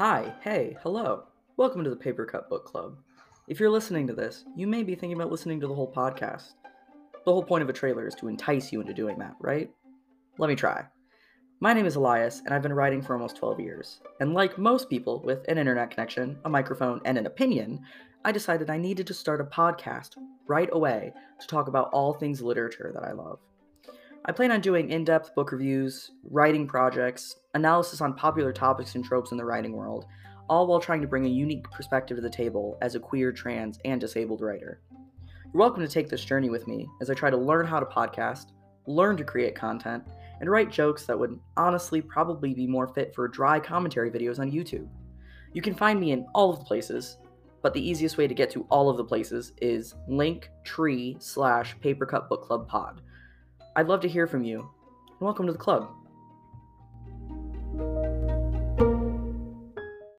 Hi, hey, hello. Welcome to the Paper Cut Book Club. If you're listening to this, you may be thinking about listening to the whole podcast. The whole point of a trailer is to entice you into doing that, right? Let me try. My name is Elias, and I've been writing for almost 12 years. And like most people with an internet connection, a microphone, and an opinion, I decided I needed to start a podcast right away to talk about all things literature that I love. I plan on doing in depth book reviews, writing projects, analysis on popular topics and tropes in the writing world, all while trying to bring a unique perspective to the table as a queer, trans, and disabled writer. You're welcome to take this journey with me as I try to learn how to podcast, learn to create content, and write jokes that would honestly probably be more fit for dry commentary videos on YouTube. You can find me in all of the places, but the easiest way to get to all of the places is linktree slash papercut book club pod. I'd love to hear from you. Welcome to the club.